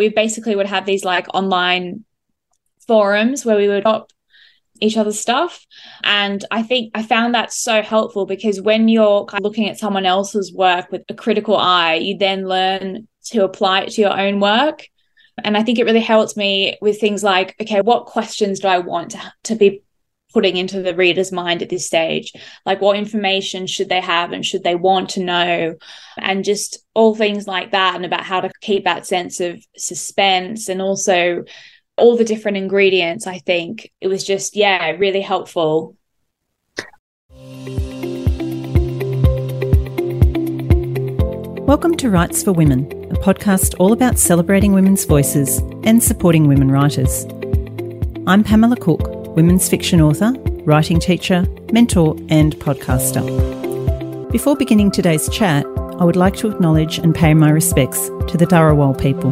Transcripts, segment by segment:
we basically would have these like online forums where we would up each other's stuff. And I think I found that so helpful because when you're kind of looking at someone else's work with a critical eye, you then learn to apply it to your own work. And I think it really helped me with things like, okay, what questions do I want to, to be putting into the reader's mind at this stage? Like, what information should they have and should they want to know? And just all things like that, and about how to keep that sense of suspense and also all the different ingredients. I think it was just, yeah, really helpful. Welcome to Writes for Women, a podcast all about celebrating women's voices and supporting women writers. I'm Pamela Cook, women's fiction author, writing teacher, mentor, and podcaster. Before beginning today's chat, I would like to acknowledge and pay my respects to the Dharawal people,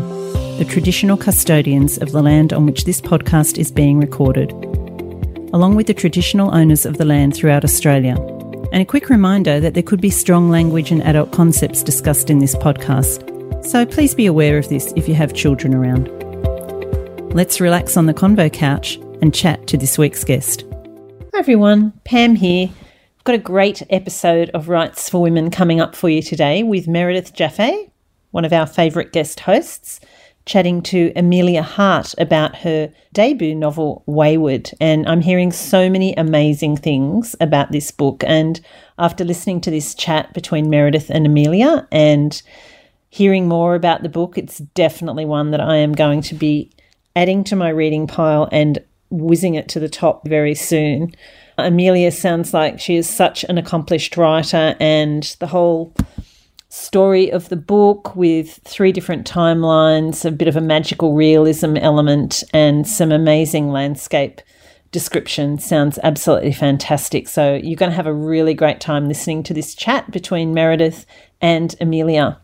the traditional custodians of the land on which this podcast is being recorded, along with the traditional owners of the land throughout Australia and a quick reminder that there could be strong language and adult concepts discussed in this podcast, so please be aware of this if you have children around. Let's relax on the convo couch and chat to this week's guest. Hi everyone, Pam here. I've got a great episode of Writes for Women coming up for you today with Meredith Jaffé, one of our favourite guest hosts chatting to Emilia Hart about her debut novel, Weyward. And I'm hearing so many amazing things about this book. And after listening to this chat between Meredith and Emilia and hearing more about the book, it's definitely one that I am going to be adding to my reading pile and whizzing it to the top very soon. Emilia sounds like she is such an accomplished writer, and the whole story of the book with three different timelines, a bit of a magical realism element, and some amazing landscape description. Sounds absolutely fantastic. So, you're going to have a really great time listening to this chat between Meredith and Emilia.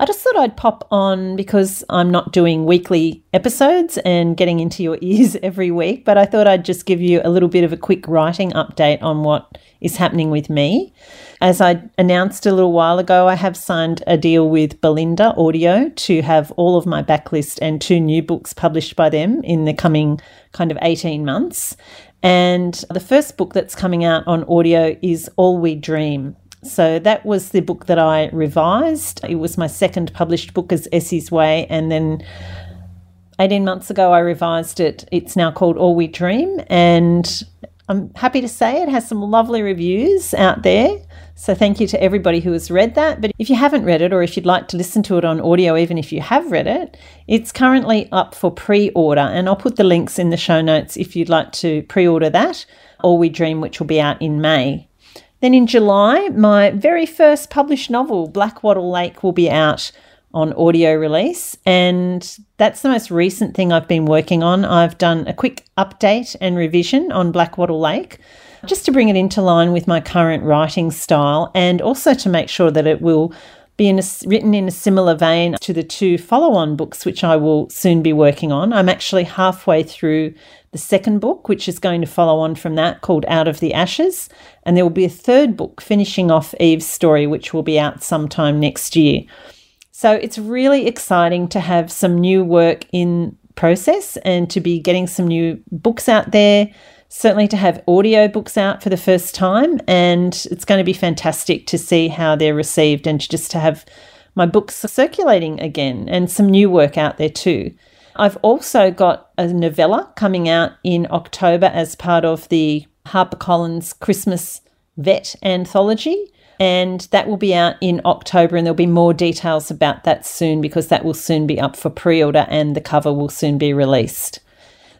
I just thought I'd pop on because I'm not doing weekly episodes and getting into your ears every week, but I thought I'd just give you a little bit of a quick writing update on what is happening with me. As I announced a little while ago, I have signed a deal with Bolinda Audio to have all of my backlist and two new books published by them in the coming kind of 18 months. And the first book that's coming out on audio is All We Dream. So that was the book that I revised. It was my second published book as Essie's Way, and then 18 months ago I revised it. It's now called All We Dream, and I'm happy to say it has some lovely reviews out there. So thank you to everybody who has read that. But if you haven't read it, or if you'd like to listen to it on audio, even if you have read it, it's currently up for pre order. And I'll put the links in the show notes if you'd like to pre order that, All We Dream, which will be out in May. Then in July, my very first published novel, Blackwattle Lake, will be out on audio release. And that's the most recent thing I've been working on. I've done a quick update and revision on Blackwattle Lake just to bring it into line with my current writing style and also to make sure that it will be in a, written in a similar vein to the two follow on books, which I will soon be working on. I'm actually halfway through the second book, which is going to follow on from that, called Out of the Ashes. And there will be a third book finishing off Eve's story, which will be out sometime next year. So it's really exciting to have some new work in process and to be getting some new books out there. Certainly to have audio books out for the first time. And it's going to be fantastic to see how they're received and just to have my books circulating again and some new work out there too. I've also got a novella coming out in October as part of the HarperCollins Christmas Vet anthology. And that will be out in October, and there'll be more details about that soon because that will soon be up for pre order and the cover will soon be released.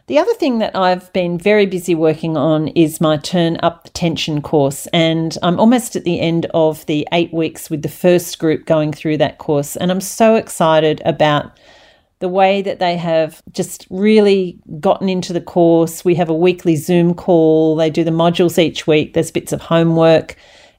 The other thing that I've been very busy working on is my Turn Up the Tension course, and I'm almost at the end of the eight weeks with the first group going through that course, and I'm so excited about the way that they have just really gotten into the course. We have a weekly Zoom call, they do the modules each week, there's bits of homework.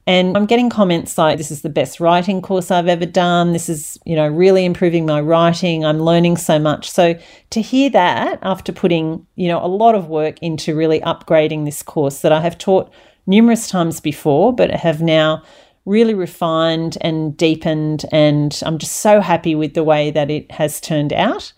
And I'm getting comments like, this is the best writing course I've ever done. This is, you know, really improving my writing. I'm learning so much. So to hear that after putting, you know, a lot of work into really upgrading this course that I have taught numerous times before, but have now really refined and deepened. And I'm just so happy with the way that it has turned out.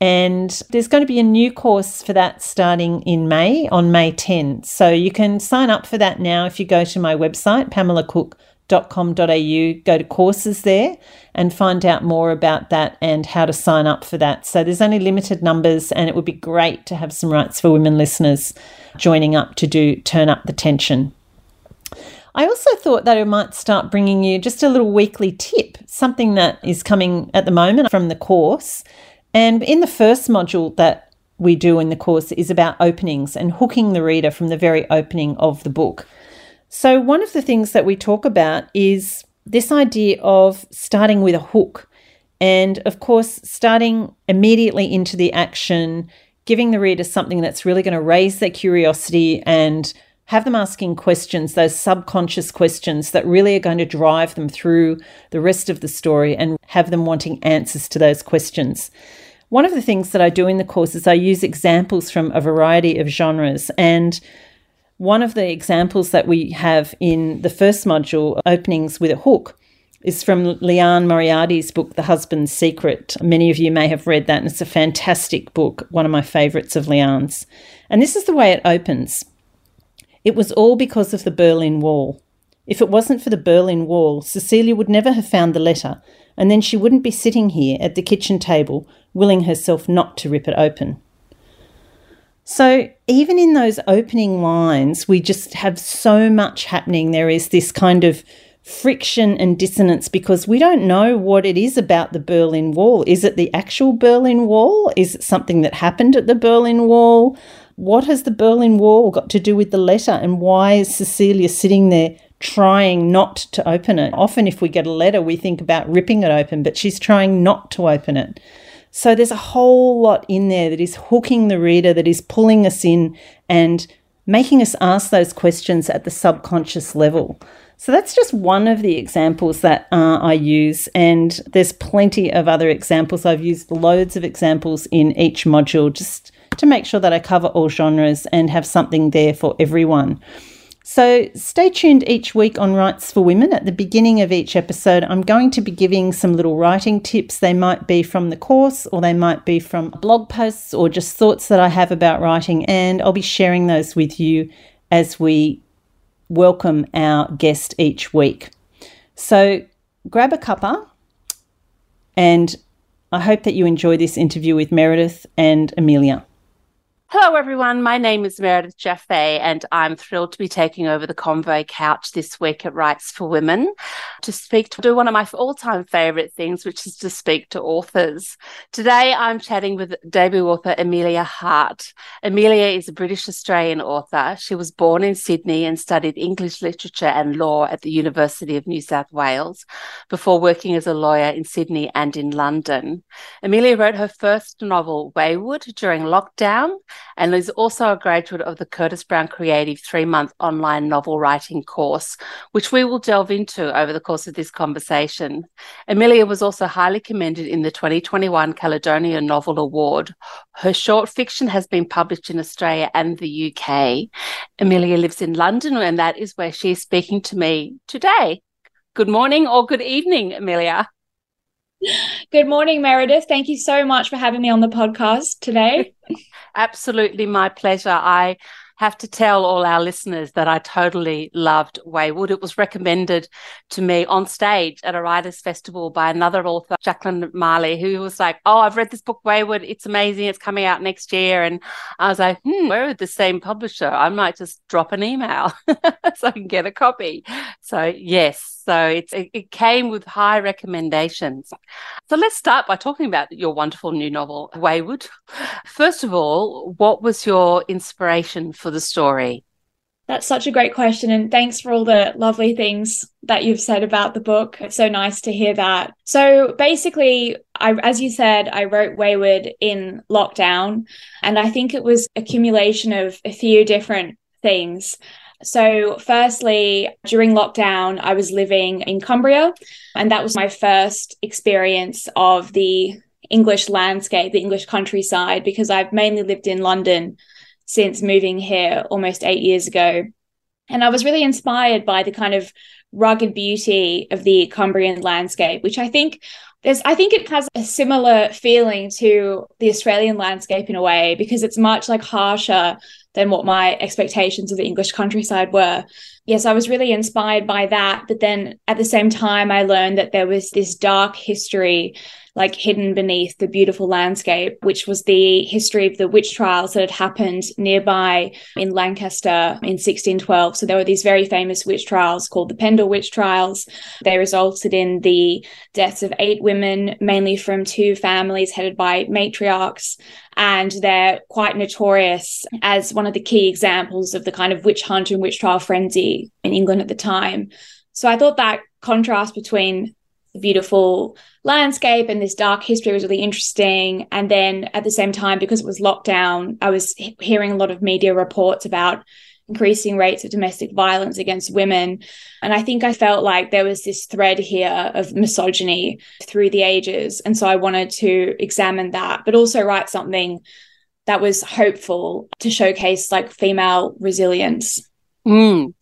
And there's going to be a new course for that starting in May on May 10. So you can sign up for that now if you go to my website, pamelacook.com.au, go to courses there and find out more about that and how to sign up for that. So there's only limited numbers and it would be great to have some Writes for Women listeners joining up to do turn up the tension. I also thought that I might start bringing you just a little weekly tip, something that is coming at the moment from the course and in the first module that we do in the course is about openings and hooking the reader from the very opening of the book. So, one of the things that we talk about is this idea of starting with a hook. And of course, starting immediately into the action, giving the reader something that's really going to raise their curiosity and have them asking questions, those subconscious questions that really are going to drive them through the rest of the story and have them wanting answers to those questions. One of the things that I do in the course is I use examples from a variety of genres. And one of the examples that we have in the first module, Openings with a Hook, is from Liane Moriarty's book, The Husband's Secret. Many of you may have read that, and it's a fantastic book, one of my favourites of Liane's. And this is the way it opens It was all because of the Berlin Wall. If it wasn't for the Berlin Wall, Cecilia would never have found the letter, and then she wouldn't be sitting here at the kitchen table, willing herself not to rip it open. So, even in those opening lines, we just have so much happening. There is this kind of friction and dissonance because we don't know what it is about the Berlin Wall. Is it the actual Berlin Wall? Is it something that happened at the Berlin Wall? What has the Berlin Wall got to do with the letter? And why is Cecilia sitting there trying not to open it. Often, if we get a letter, we think about ripping it open, but she's trying not to open it. So there's a whole lot in there that is hooking the reader, that is pulling us in and making us ask those questions at the subconscious level. So that's just one of the examples that uh, I use, and there's plenty of other examples. I've used loads of examples in each module just to make sure that I cover all genres and have something there for everyone. So stay tuned each week on Writes for Women. At the beginning of each episode, I'm going to be giving some little writing tips. They might be from the course or they might be from blog posts or just thoughts that I have about writing, and I'll be sharing those with you as we welcome our guest each week. So grab a cuppa and I hope that you enjoy this interview with Meredith and Emilia. Hello, everyone. My name is Meredith Jaffé, and I'm thrilled to be taking over the convo couch this week at Writes for Women to speak to do one of my all time favourite things, which is to speak to authors. Today, I'm chatting with debut author Emilia Hart. Emilia is a British Australian author. She was born in Sydney and studied English literature and law at the University of New South Wales before working as a lawyer in Sydney and in London. Emilia wrote her first novel, Weyward, during lockdown and is also a graduate of the Curtis Brown Creative three month online novel writing course, which we will delve into over the course of this conversation. Emilia was also highly commended in the 2021 Caledonia Novel Award. Her short fiction has been published in Australia and the UK. Emilia lives in London, and that is where she is speaking to me today. Good morning or good evening, Emilia. Good morning, Meredith. Thank you so much for having me on the podcast today. Absolutely my pleasure. I have to tell all our listeners that I totally loved Weyward. It was recommended to me on stage at a writers' festival by another author, Jacqueline Marley, who was like, Oh, I've read this book, Weyward. It's amazing. It's coming out next year. And I was like, Hmm, we're the same publisher. I might just drop an email so I can get a copy. So, yes. So it's, it, it came with high recommendations. So let's start by talking about your wonderful new novel, Weyward. First of all, what was your inspiration for the story? That's such a great question. And thanks for all the lovely things that you've said about the book. It's so nice to hear that. So basically, I, as you said, I wrote Weyward in lockdown. And I think it was accumulation of a few different things. So, firstly, during lockdown, I was living in Cumbria, and that was my first experience of the English landscape, the English countryside, because I've mainly lived in London since moving here almost eight years ago. And I was really inspired by the kind of rugged beauty of the Cumbrian landscape, which I think there's I think it has a similar feeling to the Australian landscape in a way because it's much like harsher than what my expectations of the English countryside were. Yes, I was really inspired by that, but then at the same time I learned that there was this dark history like hidden beneath the beautiful landscape, which was the history of the witch trials that had happened nearby in Lancaster in 1612. So there were these very famous witch trials called the Pendle witch trials. They resulted in the deaths of eight women, mainly from two families headed by matriarchs. And they're quite notorious as one of the key examples of the kind of witch hunt and witch trial frenzy in England at the time. So I thought that contrast between beautiful landscape and this dark history was really interesting. And then at the same time, because it was lockdown, I was hearing a lot of media reports about increasing rates of domestic violence against women. And I think I felt like there was this thread here of misogyny through the ages. And so I wanted to examine that, but also write something that was hopeful to showcase like female resilience. Mm.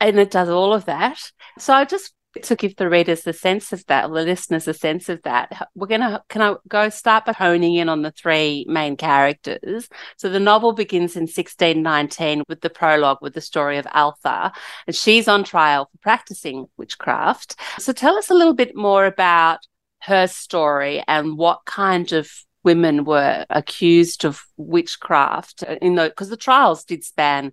And it does all of that. So I just to give the readers the sense of that, the listeners a sense of that, we're going to, can I go start by honing in on the three main characters? So the novel begins in 1619 with the prologue with the story of Altha, and she's on trial for practicing witchcraft. So tell us a little bit more about her story and what kind of women were accused of witchcraft in the because the trials did span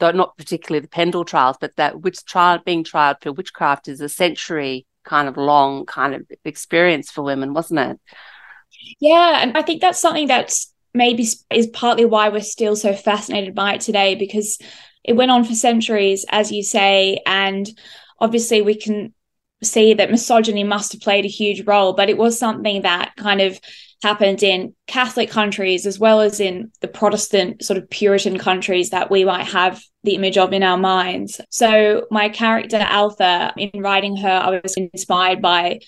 though not particularly the Pendle trials, but that witch trial being tried for witchcraft is a century kind of long kind of experience for women, wasn't it? Yeah, and I think that's something that's maybe is partly why we're still so fascinated by it today because it went on for centuries, as you say, and obviously we can see that misogyny must have played a huge role, but it was something that kind of happened in Catholic countries as well as in the Protestant sort of Puritan countries that we might have the image of in our minds. So my character Altha, in writing her, I was inspired by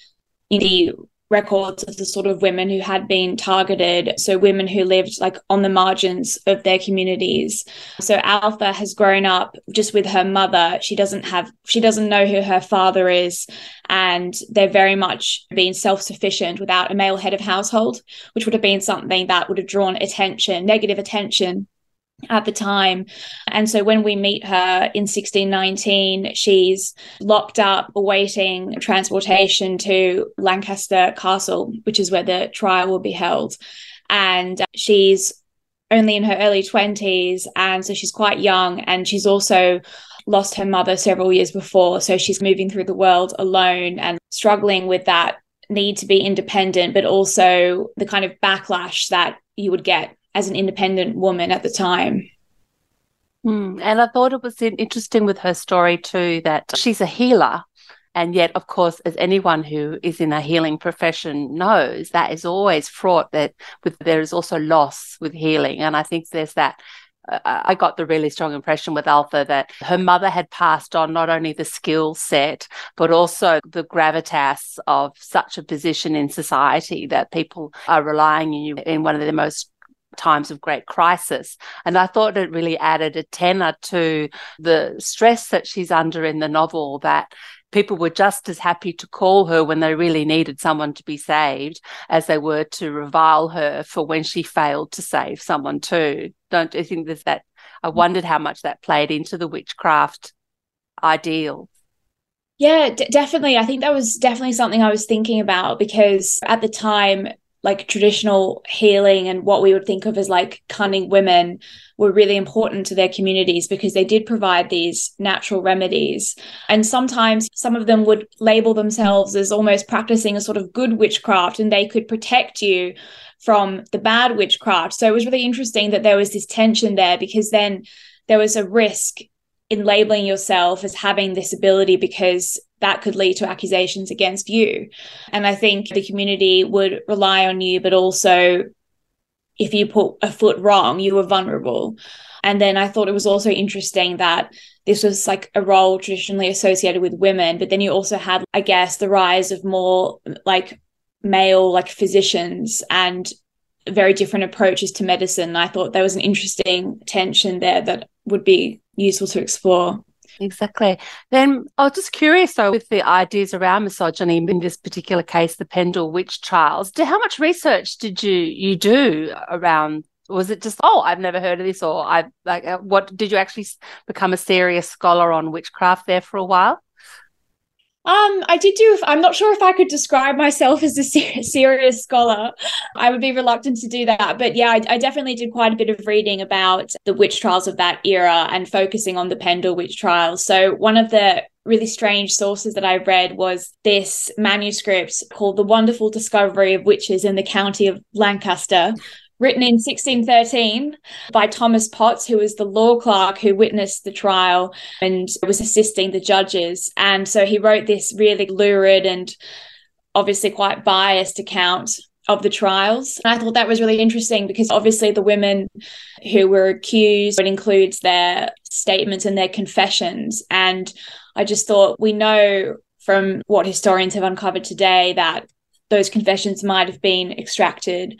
the records of the sort of women who had been targeted. So, women who lived like on the margins of their communities. So, Altha has grown up just with her mother. She doesn't have, she doesn't know who her father is. And they're very much being self sufficient without a male head of household, which would have been something that would have drawn attention, negative attention at the time. And so when we meet her in 1619, she's locked up awaiting transportation to Lancaster Castle, which is where the trial will be held. And she's only in her early 20s. And so she's quite young. And she's also lost her mother several years before. So she's moving through the world alone and struggling with that need to be independent, but also the kind of backlash that you would get as an independent woman at the time. Mm, and I thought it was interesting with her story too that she's a healer. And yet, of course, as anyone who is in a healing profession knows, that is always fraught that with there is also loss with healing. And I think there's that uh, I got the really strong impression with Altha that her mother had passed on not only the skill set, but also the gravitas of such a position in society that people are relying on you in one of the most times of great crisis. And I thought it really added a tenor to the stress that she's under in the novel that people were just as happy to call her when they really needed someone to be saved as they were to revile her for when she failed to save someone too. Don't you think there's that? I mm. wondered how much that played into the witchcraft ideal. Yeah, d- definitely. I think that was definitely something I was thinking about because at the time, like traditional healing and what we would think of as like cunning women were really important to their communities because they did provide these natural remedies. And sometimes some of them would label themselves as almost practicing a sort of good witchcraft and they could protect you from the bad witchcraft. So it was really interesting that there was this tension there because then there was a risk in labeling yourself as having this ability because that could lead to accusations against you. And I think the community would rely on you, but also if you put a foot wrong, you were vulnerable. And then I thought it was also interesting that this was like a role traditionally associated with women, but then you also had, I guess, the rise of more like male like physicians and very different approaches to medicine. I thought there was an interesting tension there that would be useful to explore. Exactly. Then I was just curious though with the ideas around misogyny in this particular case, the Pendle witch trials. How much research did you you do around? Was it just oh I've never heard of this or I like uh, what did you actually become a serious scholar on witchcraft there for a while? Um, I did do. I'm not sure if I could describe myself as a ser- serious scholar. I would be reluctant to do that, but yeah, I, I, definitely did quite a bit of reading about the witch trials of that era and focusing on the Pendle witch trials. So one of the really strange sources that I read was this manuscript called "The Wonderful Discovery of Witches in the County of Lancaster," written in 1613 by Thomas Potts, who was the law clerk who witnessed the trial and was assisting the judges. And so he wrote this really lurid and obviously quite biased account of the trials. And I thought that was really interesting because obviously the women who were accused, it includes their statements and their confessions. And I just thought we know from what historians have uncovered today that those confessions might have been extracted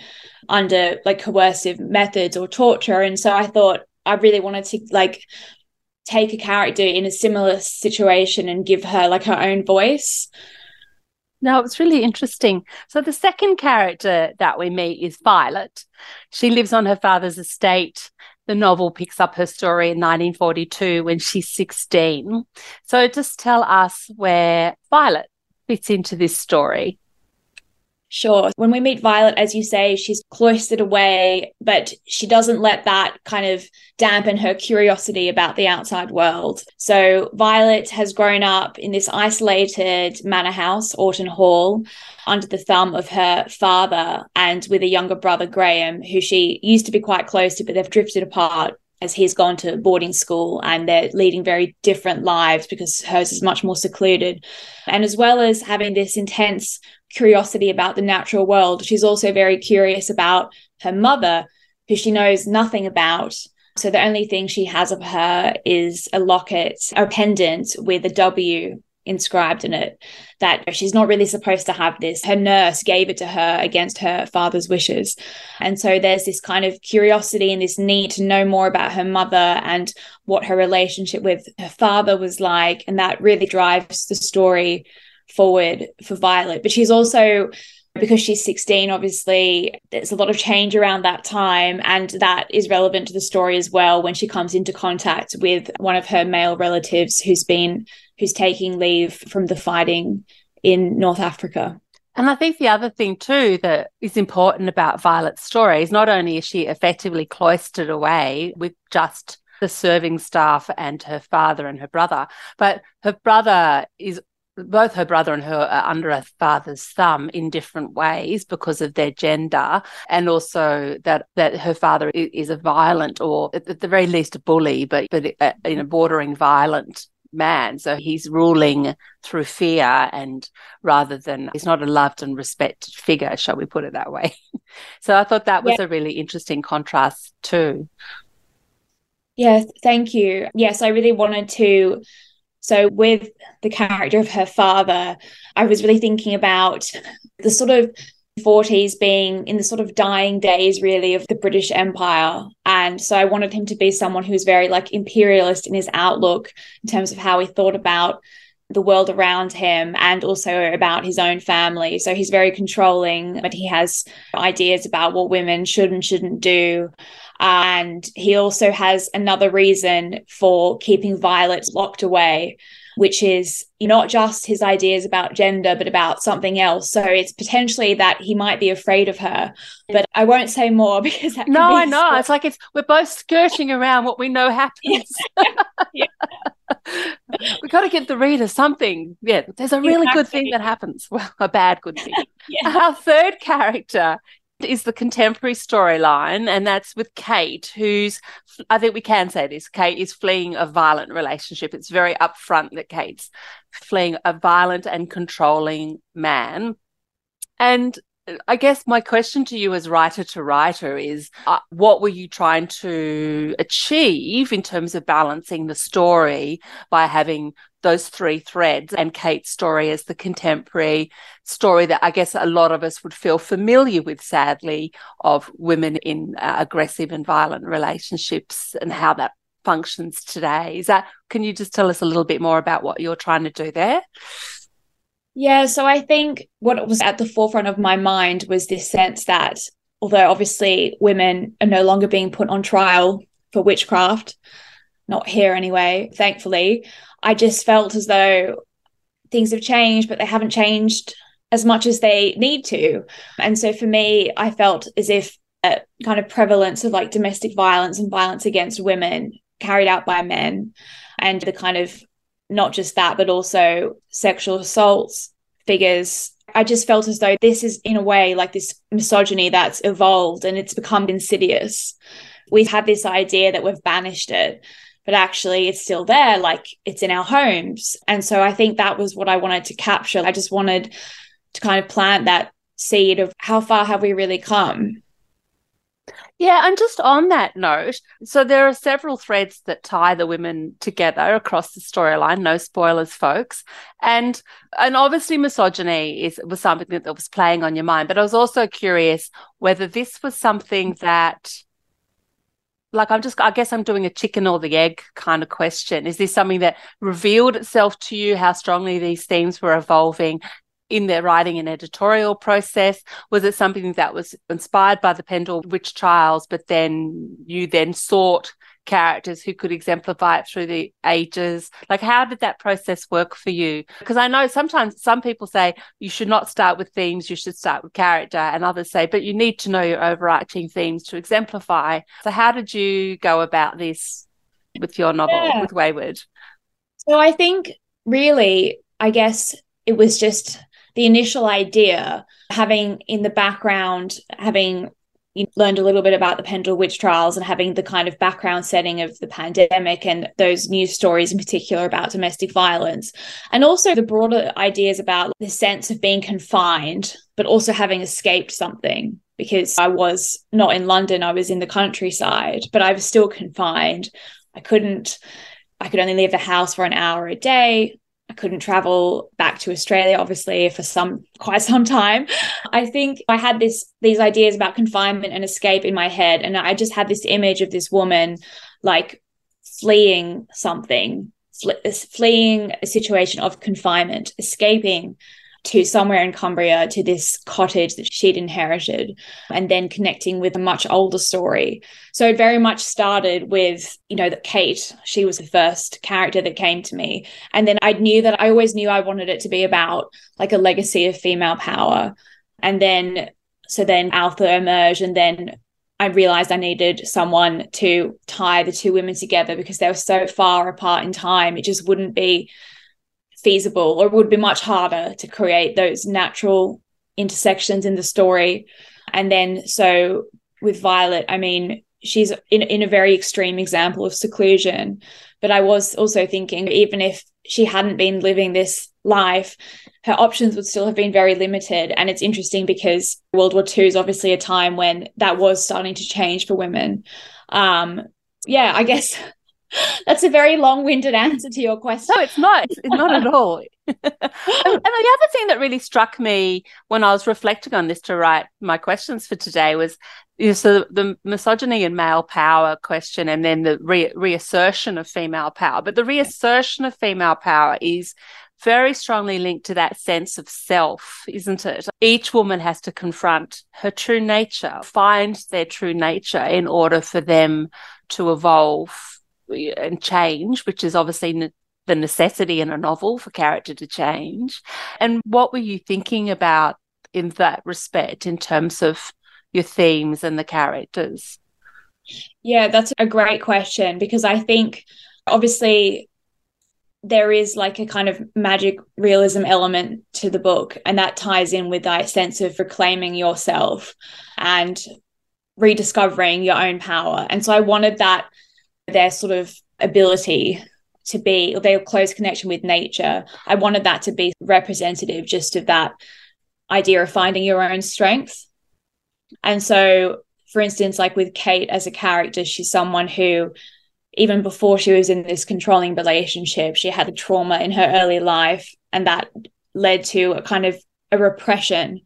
under like coercive methods or torture and so i thought i really wanted to like take a character in a similar situation and give her like her own voice no, it's really interesting. So the second character that we meet is Violet. She lives on her father's estate. The novel picks up her story in 1942 when she's 16. So just tell us where Violet fits into this story. Sure. When we meet Violet, as you say, she's cloistered away, but she doesn't let that kind of dampen her curiosity about the outside world. So Violet has grown up in this isolated manor house, Orton Hall, under the thumb of her father and with a younger brother, Graham, who she used to be quite close to, but they've drifted apart as he's gone to boarding school and they're leading very different lives because hers is much more secluded. And as well as having this intense curiosity about the natural world. She's also very curious about her mother, who she knows nothing about. So the only thing she has of her is a locket, a pendant with a W inscribed in it that she's not really supposed to have this. Her nurse gave it to her against her father's wishes. And so there's this kind of curiosity and this need to know more about her mother and what her relationship with her father was like. And that really drives the story forward for Violet. But she's also because she's 16 obviously there's a lot of change around that time and that is relevant to the story as well when she comes into contact with one of her male relatives who's been who's taking leave from the fighting in North Africa and I think the other thing too that is important about Violet's story is not only is she effectively cloistered away with just the serving staff and her father and her brother, but her brother is both her brother and her are under her father's thumb in different ways because of their gender and also that that her father is a violent or at the very least a bully but but uh, in a bordering violent man. So he's ruling through fear and rather than he's not a loved and respected figure shall we put it that way. So i thought that was yeah. a really interesting contrast too. Yes thank you. Yes i really wanted to so, with the character of her father, I was really thinking about the sort of 40s being in the sort of dying days, really, of the British Empire. And so I wanted him to be someone who was very like imperialist in his outlook in terms of how he thought about the world around him and also about his own family. So he's very controlling, but he has ideas about what women should and shouldn't do. And he also has another reason for keeping Violet locked away, which is not just his ideas about gender, but about something else. So it's potentially that he might be afraid of her. But I won't say more because no, I know. It's like it's we're both skirting around what we know happens. yeah. we got to give the reader something. Yeah, there's a really exactly. good thing that happens. Well, a bad good thing. yeah. Our third character is the contemporary storyline, and that's with Kate, who's, I think we can say this, Kate is fleeing a violent relationship. It's very upfront that Kate's fleeing a violent and controlling man. And I guess my question to you as writer to writer is uh, what were you trying to achieve in terms of balancing the story by having those three threads and Kate's story as the contemporary story that I guess a lot of us would feel familiar with, sadly, of women in uh, aggressive and violent relationships and how that functions today. Is that can you just tell us a little bit more about what you're trying to do there? Yeah, so I think what was at the forefront of my mind was this sense that although obviously women are no longer being put on trial for witchcraft, not here anyway, thankfully, I just felt as though things have changed, but they haven't changed as much as they need to. And so for me, I felt as if a kind of prevalence of like domestic violence and violence against women carried out by men and the kind of not just that, but also sexual assaults figures. I just felt as though this is, in a way, like this misogyny that's evolved and it's become insidious. We've had this idea that we've banished it, but actually it's still there, like it's in our homes. And so I think that was what I wanted to capture. I just wanted to kind of plant that seed of how far have we really come? Yeah, and just on that note, so there are several threads that tie the women together across the storyline. No spoilers, folks. And and obviously misogyny is was something that was playing on your mind. But I was also curious whether this was something that like I'm just I guess I'm doing a chicken or the egg kind of question. Is this something that revealed itself to you how strongly these themes were evolving in their writing and editorial process? Was it something that was inspired by the Pendle Witch Trials, but then you then sought characters who could exemplify it through the ages? Like, how did that process work for you? Because I know sometimes some people say you should not start with themes, you should start with character, and others say, but you need to know your overarching themes to exemplify. So, how did you go about this with your novel, yeah. with Weyward? So, I think really, I guess it was just the initial idea, having in the background, having learned a little bit about the Pendle witch trials and having the kind of background setting of the pandemic and those news stories in particular about domestic violence, and also the broader ideas about the sense of being confined, but also having escaped something. Because I was not in London, I was in the countryside, but I was still confined. I couldn't, I could only leave the house for an hour a day. I couldn't travel back to Australia, obviously, for some quite some time. I think I had this these ideas about confinement and escape in my head, and I just had this image of this woman like fleeing something, fleeing a situation of confinement, escaping to somewhere in Cumbria to this cottage that she'd inherited, and then connecting with a much older story. So it very much started with, you know, that Kate, she was the first character that came to me. And then I knew that I always knew I wanted it to be about like a legacy of female power. And then, so then Altha emerged, and then I realized I needed someone to tie the two women together because they were so far apart in time. It just wouldn't be feasible or would be much harder to create those natural intersections in the story. And then so with Violet, I mean, she's in, in a very extreme example of seclusion. But I was also thinking, even if she hadn't been living this life, her options would still have been very limited. And it's interesting because World War II is obviously a time when that was starting to change for women. Um, yeah, I guess That's a very long-winded answer to your question. No, it's not. It's not at all. and, and, the other thing that really struck me when I was reflecting on this to write my questions for today was you know, so the misogyny and male power question, and then the re- reassertion of female power. But the reassertion of female power is very strongly linked to that sense of self, isn't it? Each woman has to confront her true nature, find their true nature in order for them to evolve and change, which is obviously ne- the necessity in a novel for character to change. And what were you thinking about in that respect in terms of your themes and the characters? Yeah, that's a great question because I think obviously there is like a kind of magic realism element to the book, and that ties in with that sense of reclaiming yourself and rediscovering your own power. And so I wanted that their sort of ability to be or their close connection with nature. I wanted that to be representative just of that idea of finding your own strength. And so for instance like with kate as a character she's someone who even before she was in this controlling relationship she had a trauma in her early life and that led to a kind of a repression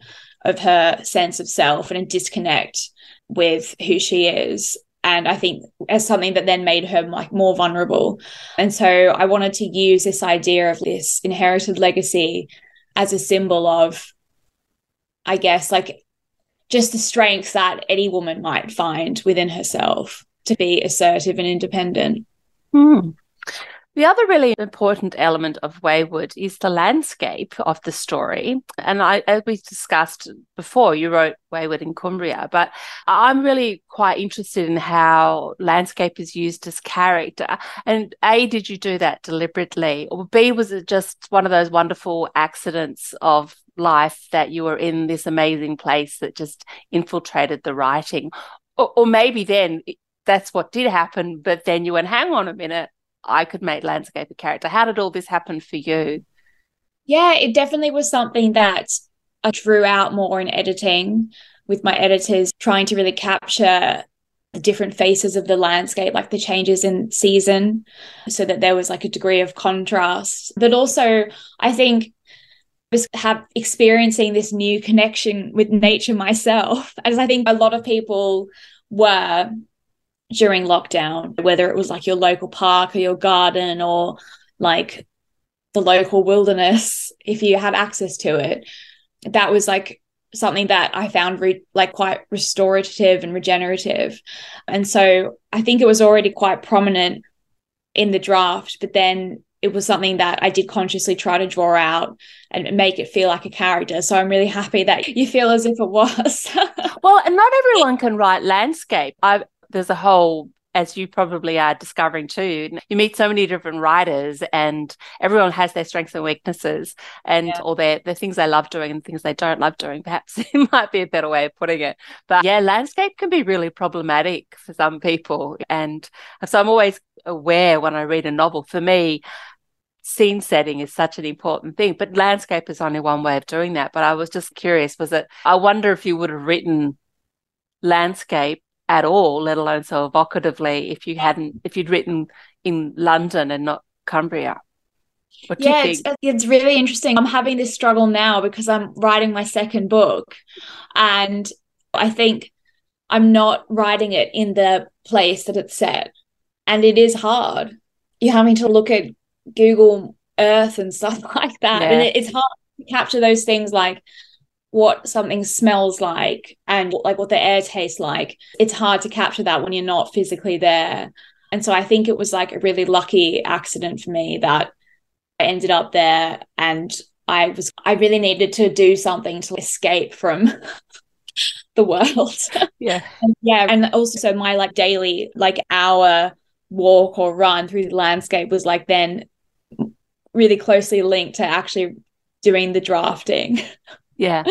of her sense of self and a disconnect with who she is and I think as something that then made her like more vulnerable. And so I wanted to use this idea of this inherited legacy as a symbol of, I guess, like just the strength that any woman might find within herself to be assertive and independent. Hmm. The other really important element of Weyward is the landscape of the story. And I, as we discussed before, you wrote Weyward in Cumbria, but I'm really quite interested in how landscape is used as character. And A, did you do that deliberately? Or B, was it just one of those wonderful accidents of life that you were in this amazing place that just infiltrated the writing? Or, or maybe then that's what did happen, but then you went, hang on a minute I could make landscape a character. How did all this happen for you? Yeah, it definitely was something that I drew out more in editing with my editors, trying to really capture the different faces of the landscape, like the changes in season, so that there was like a degree of contrast. But also, I think was have experiencing this new connection with nature myself, as I think a lot of people were during lockdown, whether it was like your local park or your garden or like the local wilderness, if you have access to it, that was like something that I found re- like quite restorative and regenerative. And so I think it was already quite prominent in the draft, but then it was something that I did consciously try to draw out and make it feel like a character. So I'm really happy that you feel as if it was. well, and not everyone can write landscape. I there's a whole as you probably are discovering too, you meet so many different writers and everyone has their strengths and weaknesses and yeah. or their the things they love doing and things they don't love doing. Perhaps it might be a better way of putting it. But yeah, landscape can be really problematic for some people. And so I'm always aware when I read a novel, for me, scene setting is such an important thing. But landscape is only one way of doing that. But I was just curious, was it I wonder if you would have written landscape at all, let alone so evocatively, if you hadn't, if you'd written in London and not Cumbria. What yeah, it's, it's really interesting. I'm having this struggle now because I'm writing my second book, and I think I'm not writing it in the place that it's set, and it is hard. You're having to look at Google Earth and stuff like that, yeah. and it, it's hard to capture those things like what something smells like and like what the air tastes like it's hard to capture that when you're not physically there. And so i think it was like a really lucky accident for me that i ended up there and i was i really needed to do something to escape from the world. Yeah. And yeah and also so my like daily like hour walk or run through the landscape was like then really closely linked to actually doing the drafting yeah.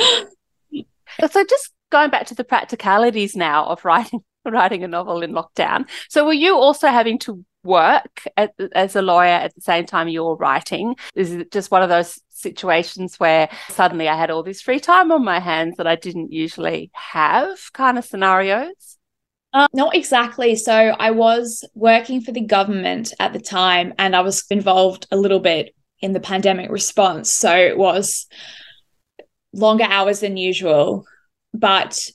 so just going back to the practicalities now of writing writing a novel in lockdown. So were you also having to work at, as a lawyer at the same time you're writing? Is it just one of those situations where suddenly I had all this free time on my hands that I didn't usually have kind of scenarios? Uh, not exactly. So I was working for the government at the time and I was involved a little bit in the pandemic response. So it was longer hours than usual. But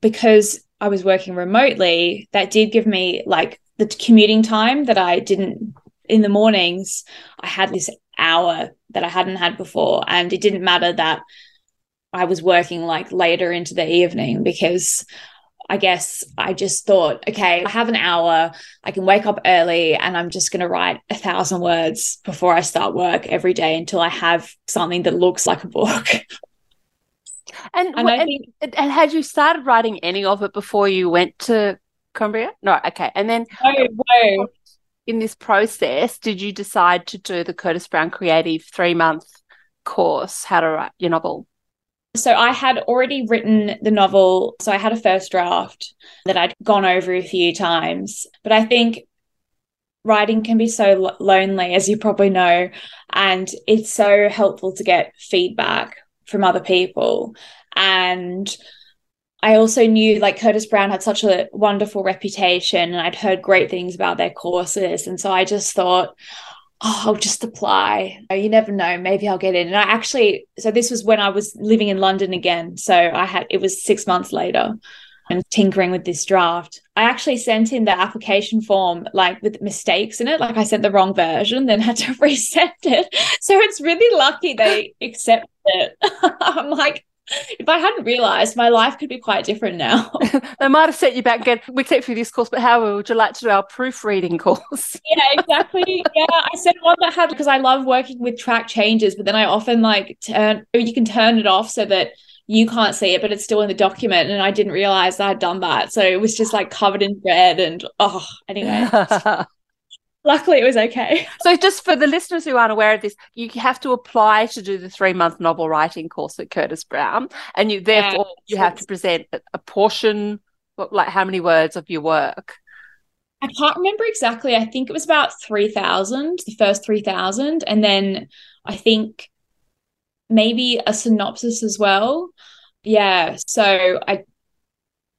because I was working remotely, that did give me like the commuting time that I didn't in the mornings. I had this hour that I hadn't had before. And it didn't matter that I was working like later into the evening because I guess I just thought, okay, I have an hour. I can wake up early and I'm just going to write a thousand words before I start work every day until I have something that looks like a book. And, and, and, think, and, had you started writing any of it before you went to Cumbria? No, okay. And then no, no. in this process, did you decide to do the Curtis Brown Creative three month course, how to write your novel? So I had already written the novel. So I had a first draft that I'd gone over a few times. But I think writing can be so lonely, as you probably know. And it's so helpful to get feedback from other people. And I also knew like Curtis Brown had such a wonderful reputation and I'd heard great things about their courses. And so I just thought, oh, I'll just apply. You never know, maybe I'll get in. And I actually, so this was when I was living in London again. So I had, it was six months later. And tinkering with this draft. I actually sent in the application form like with mistakes in it. Like I sent the wrong version, then had to resend it. So it's really lucky they accepted it. I'm like, if I hadn't realized, my life could be quite different now. they might have set you back again. We take through this course, but how would you like to do our proofreading course? yeah, exactly. Yeah, I said one that had because I love working with track changes, but then I often like turn or you can turn it off so that you can't see it, but it's still in the document. And I didn't realize I had done that. So it was just like covered in red and oh anyway. luckily it was okay. So just for the listeners who aren't aware of this, you have to apply to do the three month novel writing course at Curtis Brown, and you therefore yeah, you have to present a portion, like how many words of your work. I can't remember exactly. I think it was about three thousand, the first three thousand, and then I think maybe a synopsis as well. Yeah, so I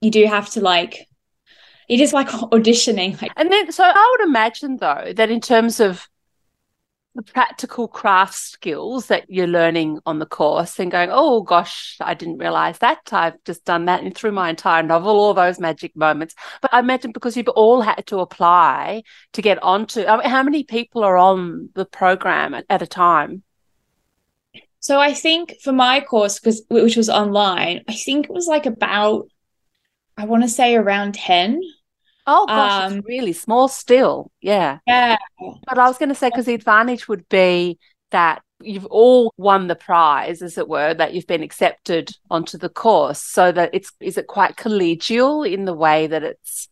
you do have to like it is like auditioning. And then, so I would imagine though that in terms of the practical craft skills that you're learning on the course and going, oh gosh, I didn't realize that. I've just done that and through my entire novel, all those magic moments. But I imagine because you've all had to apply to get onto, I mean, how many people are on the program at, at a time? So I think for my course, because which was online, I think it was like about, I want to say around 10 Oh gosh, um, it's really small still. Yeah. Yeah. But I was going to say because the advantage would be that you've all won the prize, as it were, that you've been accepted onto the course. So that it's is it quite collegial in the way that it's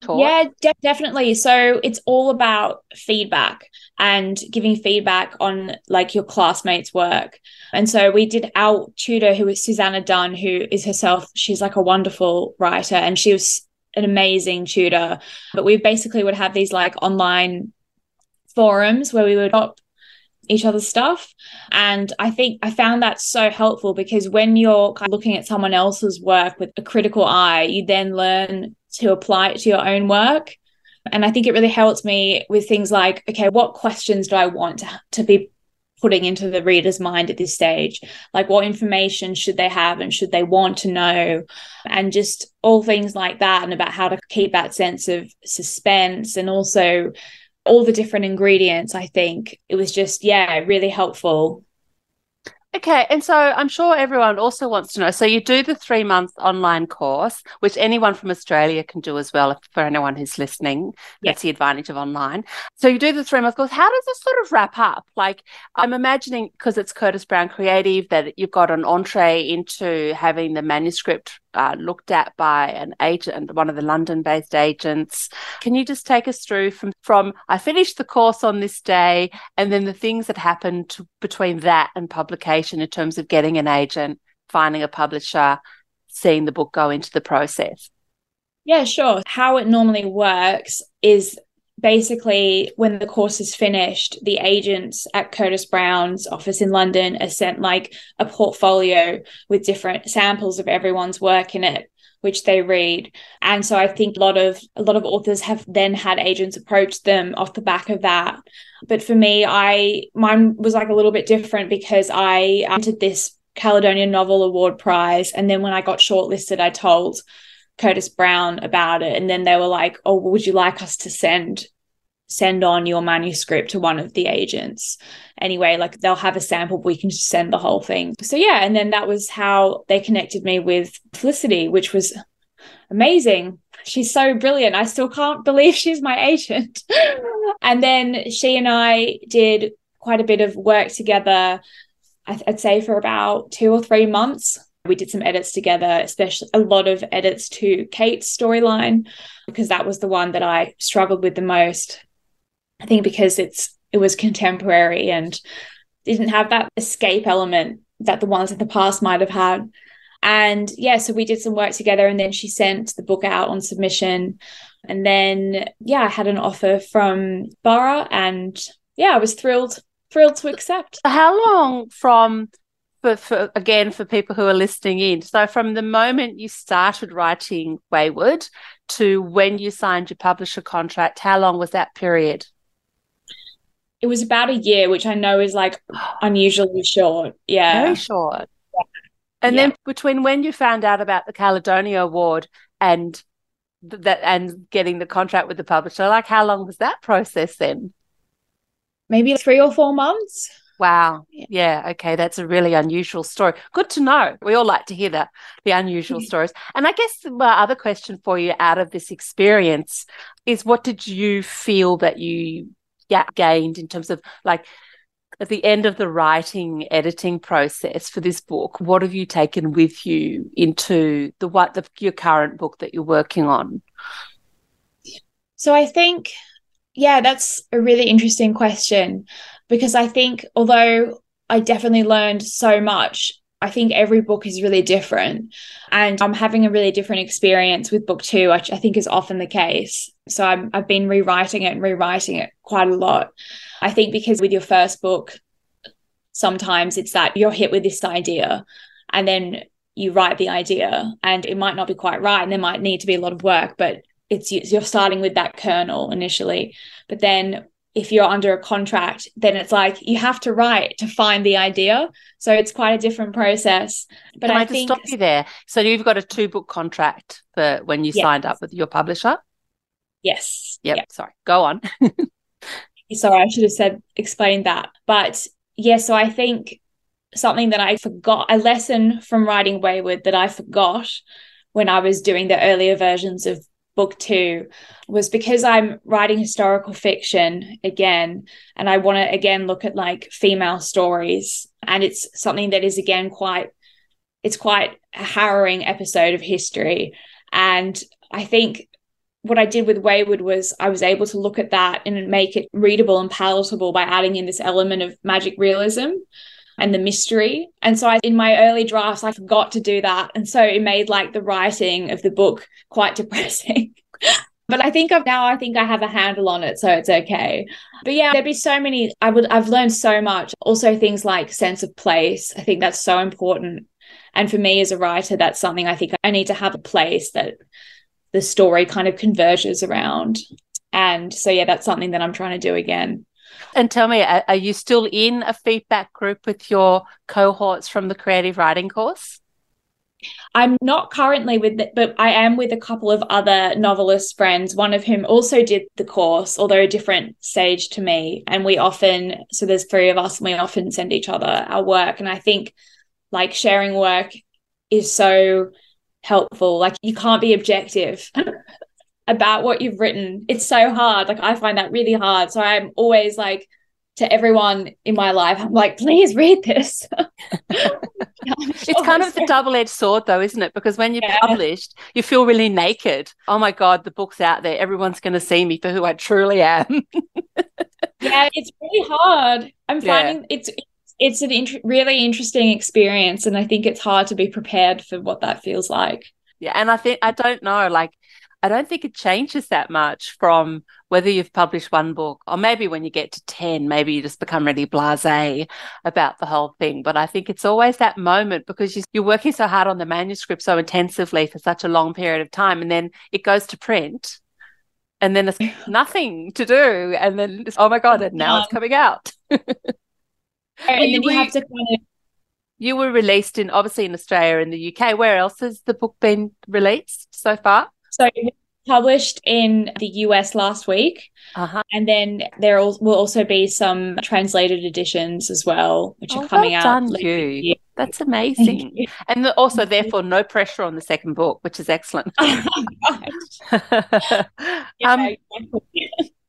taught? Yeah, de- definitely. So it's all about feedback and giving feedback on like your classmates' work. And so we did our tutor, who is Suzannah Dunn, who is herself, she's like a wonderful writer, and she was an amazing tutor. But we basically would have these like online forums where we would drop each other's stuff. And I think I found that so helpful because when you're kind of looking at someone else's work with a critical eye, you then learn to apply it to your own work. And I think it really helped me with things like, okay, what questions do I want to, to be putting into the reader's mind at this stage? Like what information should they have and should they want to know? And just all things like that and about how to keep that sense of suspense and also all the different ingredients i think it was just yeah really helpful Okay, and so I'm sure everyone also wants to know. So you do the three month online course, which anyone from Australia can do as well. For anyone who's listening, that's the advantage of online. So you do the three month course. How does this sort of wrap up? Like I'm imagining because it's Curtis Brown Creative that you've got an entree into having the manuscript uh, looked at by an agent, one of the London-based agents. Can you just take us through from from I finished the course on this day, and then the things that happened between that and publication in terms of getting an agent, finding a publisher, seeing the book go into the process? Yeah, sure. How it normally works is basically when the course is finished the agents at curtis brown's office in london are sent like a portfolio with different samples of everyone's work in it which they read and so i think a lot of a lot of authors have then had agents approach them off the back of that but for me i mine was like a little bit different because i um, entered this caledonian novel award prize and then when i got shortlisted i told Curtis Brown about it. And then they were like, Oh, would you like us to send send on your manuscript to one of the agents. Anyway like they'll have a sample but we can just send the whole thing. So yeah and then that was how they connected me with felicity which was amazing. She's so brilliant. I still can't believe she's my agent. And then she and i did quite a bit of work together i'd say for about two or three months. We did some edits together, especially a lot of edits to Kate's storyline, because that was the one that I struggled with the most. I think because it's it was contemporary and didn't have that escape element that the ones in the past might have had. And yeah, so we did some work together and then she sent the book out on submission. And then yeah, I had an offer from Borough and yeah, I was thrilled, thrilled to accept. How long from for, for again for people who are listening in so from the moment you started writing Weyward to when you signed your publisher contract how long was that period it was about a year which i know is like unusually short. Yeah. Very short. And yeah. then between when you found out about the caledonia award and that and getting the contract with the publisher like how long was that process then? Maybe three or four months. Wow. Yeah. Okay that's a really unusual story. Good to know. We all like to hear that the unusual stories. And i guess my other question for you out of this experience is what did you feel that you yeah, gained in terms of like at the end of the writing editing process for this book what have you taken with you into the what the your current book that you're working on? So i think yeah that's a really interesting question because i think although i definitely learned so much I think every book is really different. And I'm having a really different experience with book two, which I think is often the case. So i have been rewriting it and rewriting it quite a lot. I think because with your first book, sometimes it's that you're hit with this idea and then you write the idea and it might not be quite right and there might need to be a lot of work, but it's you're starting with that kernel initially. But then if you're under a contract, then it's like you have to write to find the idea. So it's quite a different process. But Can I, I think... stop you there? So you've got a two book contract for when you yes. signed up with your publisher? Yes. Yep. yep. Sorry. Go on. Sorry, I should have said explained that. But yeah, so I think something that I forgot, a lesson from writing Weyward that I forgot when I was doing the earlier versions of book two was because I'm writing historical fiction again, and I want to again look at like female stories. And it's something that is again quite, it's quite a harrowing episode of history. And I think what I did with Weyward was I was able to look at that and make it readable and palatable by adding in this element of magic realism and the mystery. And so I, in my early drafts, I forgot to do that. And so it made like the writing of the book quite depressing. but I think I've now I think I have a handle on it, so it's okay. But yeah, there'd be so many I would I've learned so much. Also things like sense of place. I think that's so important. And for me as a writer, that's something I think I need to have a place that the story kind of converges around. And so, yeah, that's something that I'm trying to do again. And tell me, are, you still in a feedback group with your cohorts from the creative writing course? I'm not currently with it, but I am with a couple of other novelist friends, one of whom also did the course, although a different stage to me. And we often, so there's three of us, and we often send each other our work. And I think like sharing work is so helpful. Like you can't be objective about what you've written. It's so hard. Like I find that really hard. So I'm always like to everyone in my life, I'm like, please read this. it's kind of the double-edged sword though, isn't it? Because when you're yeah. published, you feel really naked. Oh my God, the book's out there. Everyone's gonna see me for who I truly am. yeah, it's really hard. I'm finding yeah. it's it's an int- really interesting experience and i think it's hard to be prepared for what that feels like yeah and i think i don't know like i don't think it changes that much from whether you've published one book or maybe when you get to 10 maybe you just become really blasé about the whole thing but i think it's always that moment because you're working so hard on the manuscript so intensively for such a long period of time and then it goes to print and then there's nothing to do and then oh my god and now it's coming out and then you have to kind of you were released in obviously in Australia and the UK. Where else has the book been released so far? So published in the US last week. Uh-huh. And then there will also be some translated editions as well, which oh, are coming well out. Done you. That's amazing. And also, therefore, no pressure on the second book, which is excellent. um,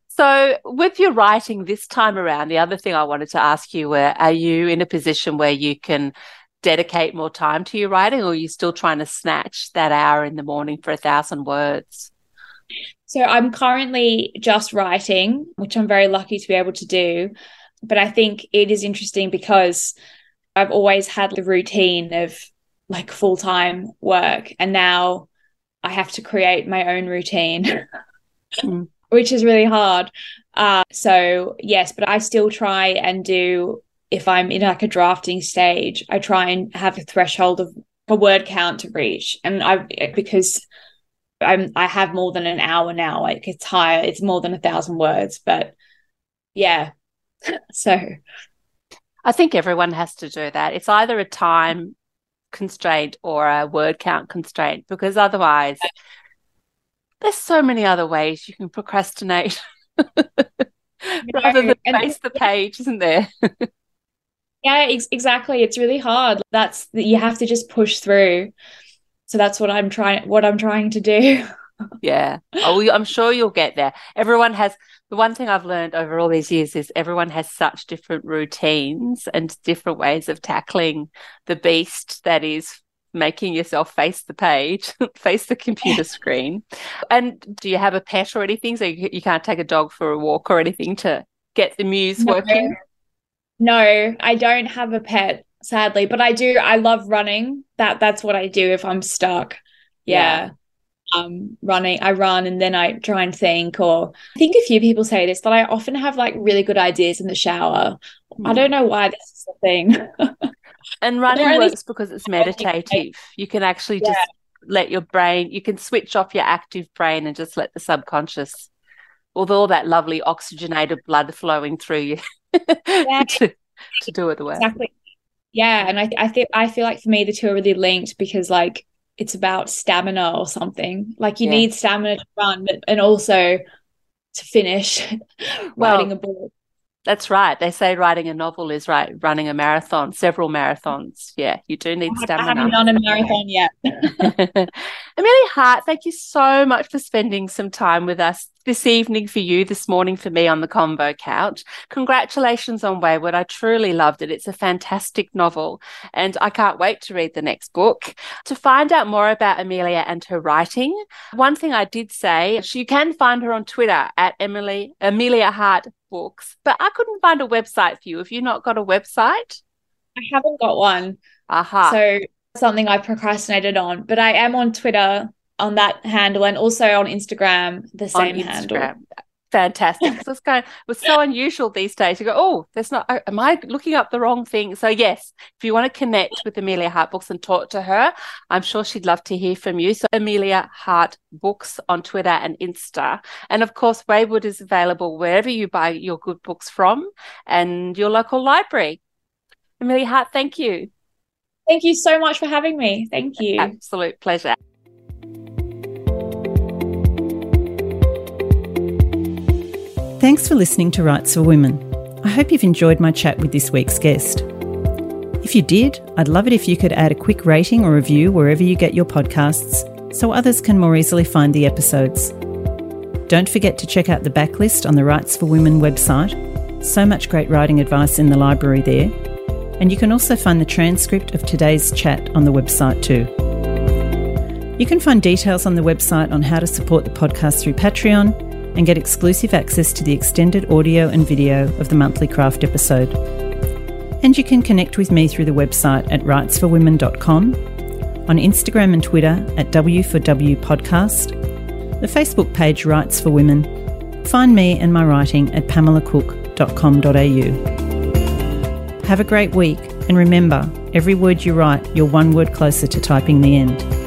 so, with your writing this time around, the other thing I wanted to ask you were are you in a position where you can dedicate more time to your writing, or are you still trying to snatch that hour in the morning for a thousand words? So, I'm currently just writing, which I'm very lucky to be able to do. But I think it is interesting because I've always had the routine of like full time work, and now I have to create my own routine. Mm which is really hard. Uh, so yes, but I still try and do if I'm in like a drafting stage, I try and have a threshold of a word count to reach, and I because I'm I have more than an hour now. Like it's higher, it's more than a thousand words, but yeah. so I think everyone has to do that. It's either a time constraint or a word count constraint because otherwise there's so many other ways you can procrastinate rather than face the page, isn't there? yeah, ex- exactly. It's really hard. That's you have to just push through. So that's what I'm trying. What I'm trying to do. yeah. Oh, I'm sure you'll get there. Everyone has the one thing I've learned over all these years is everyone has such different routines and different ways of tackling the beast that is making yourself face the page, face the computer screen. And do you have a pet or anything? So you, you can't take a dog for a walk or anything to get the muse no. working? No, I don't have a pet, sadly, but I do. I love running. That that's what I do if I'm stuck. Yeah. yeah. Um, running, I run and then I try and think. Or I think a few people say this, but I often have like really good ideas in the shower. Mm. I don't know why this is a thing. And running works because it's meditative. You can actually yeah. just let your brain, you can switch off your active brain and just let the subconscious, with all that lovely oxygenated blood flowing through you, yeah. to, to, do it the way. Exactly. Yeah. And I, I think, I feel like for me, the two are really linked because like it's about stamina or something. Like you yeah. need stamina to run, but, and also to finish well, writing a book. That's right. They say writing a novel is right running a marathon, several marathons. Yeah, you do need stamina. I haven't done a marathon yet. Emilia Hart, thank you so much for spending some time with us this evening for you, this morning for me on the Convo couch. Congratulations on Weyward. I truly loved it. It's a fantastic novel, and I can't wait to read the next book. To find out more about Emilia and her writing, one thing I did say, you can find her on Twitter at Emily Emilia Hart books, but I couldn't find a website for you. Have you not got a website? I haven't got one. Aha. So something I procrastinated on, but I am on Twitter on that handle and also on Instagram, the same Instagram. handle fantastic. it's kind of, it was so unusual these days. You go, oh, there's not. Oh, am I looking up the wrong thing? So yes, if you want to connect with Emilia Hart Books and talk to her, I'm sure she'd love to hear from you. So Emilia Hart Books on Twitter and Insta, and of course Weyward is available wherever you buy your good books from and your local library. Emilia Hart, thank you. Thank you so much for having me. Thank you. Absolute pleasure. Thanks for listening to Writes for Women. I hope you've enjoyed my chat with this week's guest. If you did, I'd love it if you could add a quick rating or review wherever you get your podcasts so others can more easily find the episodes. Don't forget to check out the backlist on the Writes for Women website. So much great writing advice in the library there. And you can also find the transcript of today's chat on the website too. You can find details on the website on how to support the podcast through Patreon and get exclusive access to the extended audio and video of the monthly craft episode. And you can connect with me through the website at writesforwomen.com, on Instagram and Twitter at W4W Podcast, the Facebook page Writes for Women. Find me and my writing at pamelacook.com.au. Have a great week, and remember, every word you write, you're one word closer to typing the end.